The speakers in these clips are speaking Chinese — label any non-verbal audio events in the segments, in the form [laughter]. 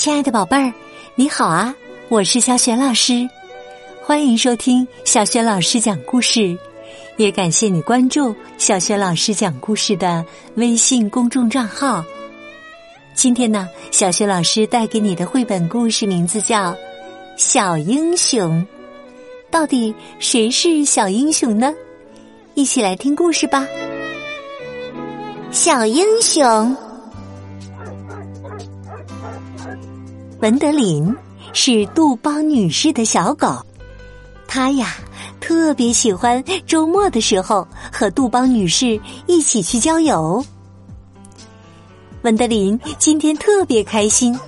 亲爱的宝贝儿，你好啊！我是小雪老师，欢迎收听小雪老师讲故事，也感谢你关注小雪老师讲故事的微信公众账号。今天呢，小雪老师带给你的绘本故事名字叫《小英雄》。到底谁是小英雄呢？一起来听故事吧。小英雄。文德林是杜邦女士的小狗，她呀特别喜欢周末的时候和杜邦女士一起去郊游。文德林今天特别开心，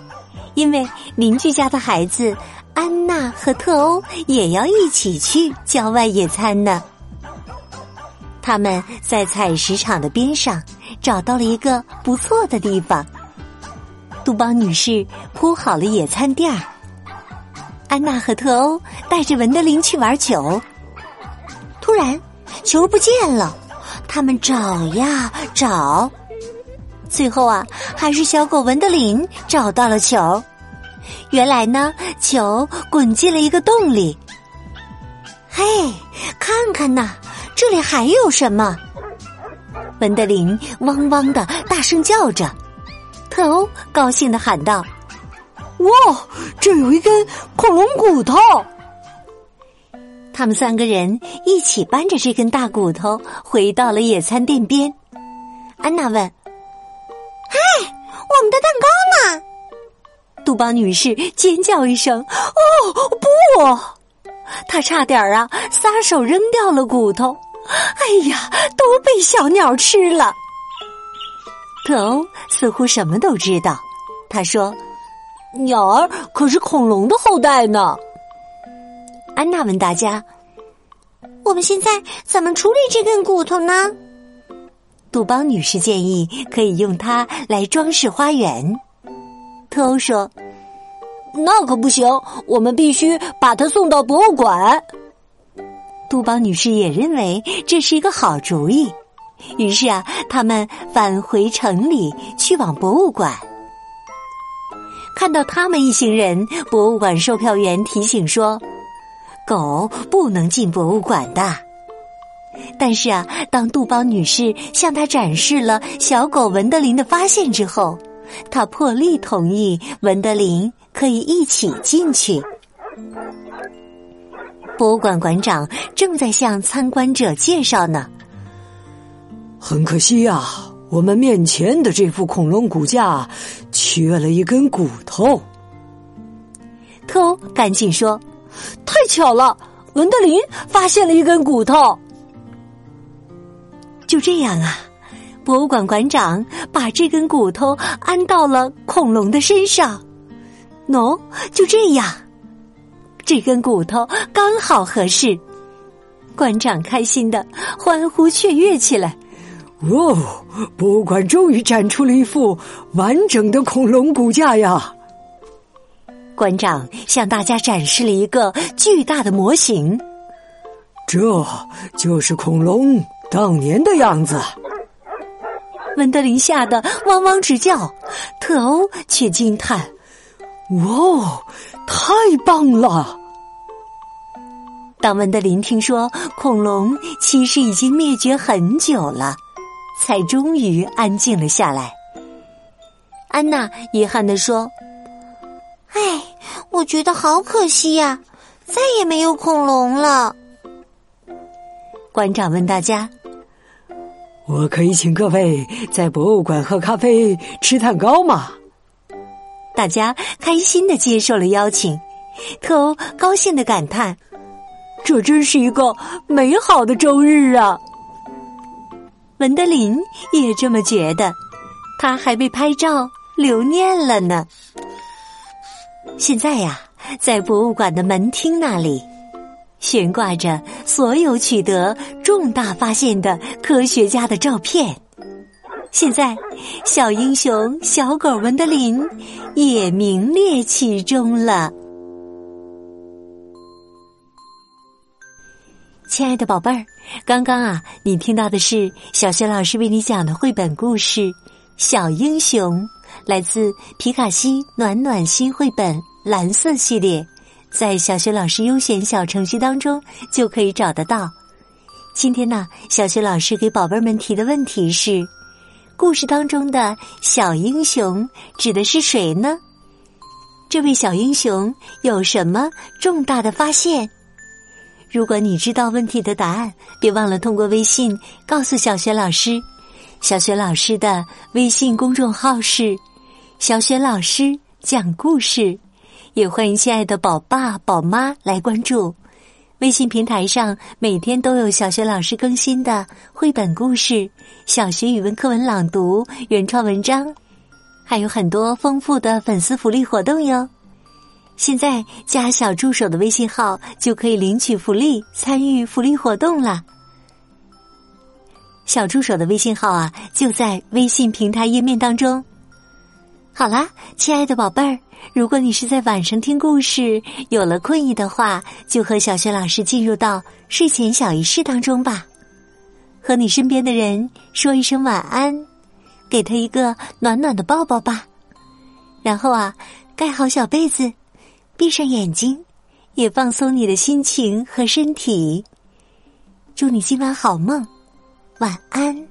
因为邻居家的孩子安娜和特欧也要一起去郊外野餐呢。他们在采石场的边上找到了一个不错的地方。杜邦女士铺好了野餐垫儿，安娜和特欧带着文德林去玩球。突然，球不见了，他们找呀找，最后啊，还是小狗文德林找到了球。原来呢，球滚进了一个洞里。嘿，看看呐，这里还有什么？文德林汪汪的大声叫着。特欧高兴的喊道：“哇，这有一根恐龙骨头！” [laughs] 他们三个人一起搬着这根大骨头回到了野餐垫边。安娜问：“嗨，我们的蛋糕呢？”杜邦女士尖叫一声：“哦，不！”她差点啊，撒手扔掉了骨头。哎呀，都被小鸟吃了。特欧似乎什么都知道，他说：“鸟儿可是恐龙的后代呢。”安娜问大家：“我们现在怎么处理这根骨头呢？”杜邦女士建议可以用它来装饰花园。特欧说：“那可不行，我们必须把它送到博物馆。”杜邦女士也认为这是一个好主意。于是啊，他们返回城里去往博物馆。看到他们一行人，博物馆售票员提醒说：“狗不能进博物馆的。”但是啊，当杜邦女士向他展示了小狗文德林的发现之后，他破例同意文德林可以一起进去。博物馆馆长正在向参观者介绍呢。很可惜呀，我们面前的这副恐龙骨架缺了一根骨头。特欧赶紧说：“太巧了，文德林发现了一根骨头。”就这样啊，博物馆馆长把这根骨头安到了恐龙的身上。喏，就这样，这根骨头刚好合适。馆长开心的欢呼雀跃起来。哦，博物馆终于展出了一副完整的恐龙骨架呀！馆长向大家展示了一个巨大的模型，这就是恐龙当年的样子。文德林吓得汪汪直叫，特欧却惊叹：“哇，太棒了！”当文德林听说恐龙其实已经灭绝很久了。才终于安静了下来。安娜遗憾地说：“哎，我觉得好可惜呀，再也没有恐龙了。”馆长问大家：“我可以请各位在博物馆喝咖啡、吃蛋糕吗？”大家开心的接受了邀请。特欧高兴的感叹：“这真是一个美好的周日啊！”文德林也这么觉得，他还被拍照留念了呢。现在呀，在博物馆的门厅那里，悬挂着所有取得重大发现的科学家的照片。现在，小英雄小狗文德林也名列其中了。亲爱的宝贝儿，刚刚啊，你听到的是小学老师为你讲的绘本故事《小英雄》，来自皮卡西暖暖心绘本蓝色系列，在小学老师优选小程序当中就可以找得到。今天呢，小学老师给宝贝们提的问题是：故事当中的小英雄指的是谁呢？这位小英雄有什么重大的发现？如果你知道问题的答案，别忘了通过微信告诉小学老师。小学老师的微信公众号是“小学老师讲故事”，也欢迎亲爱的宝爸宝妈来关注。微信平台上每天都有小学老师更新的绘本故事、小学语文课文朗读、原创文章，还有很多丰富的粉丝福利活动哟。现在加小助手的微信号就可以领取福利，参与福利活动了。小助手的微信号啊，就在微信平台页面当中。好啦，亲爱的宝贝儿，如果你是在晚上听故事，有了困意的话，就和小雪老师进入到睡前小仪式当中吧。和你身边的人说一声晚安，给他一个暖暖的抱抱吧。然后啊，盖好小被子。闭上眼睛，也放松你的心情和身体。祝你今晚好梦，晚安。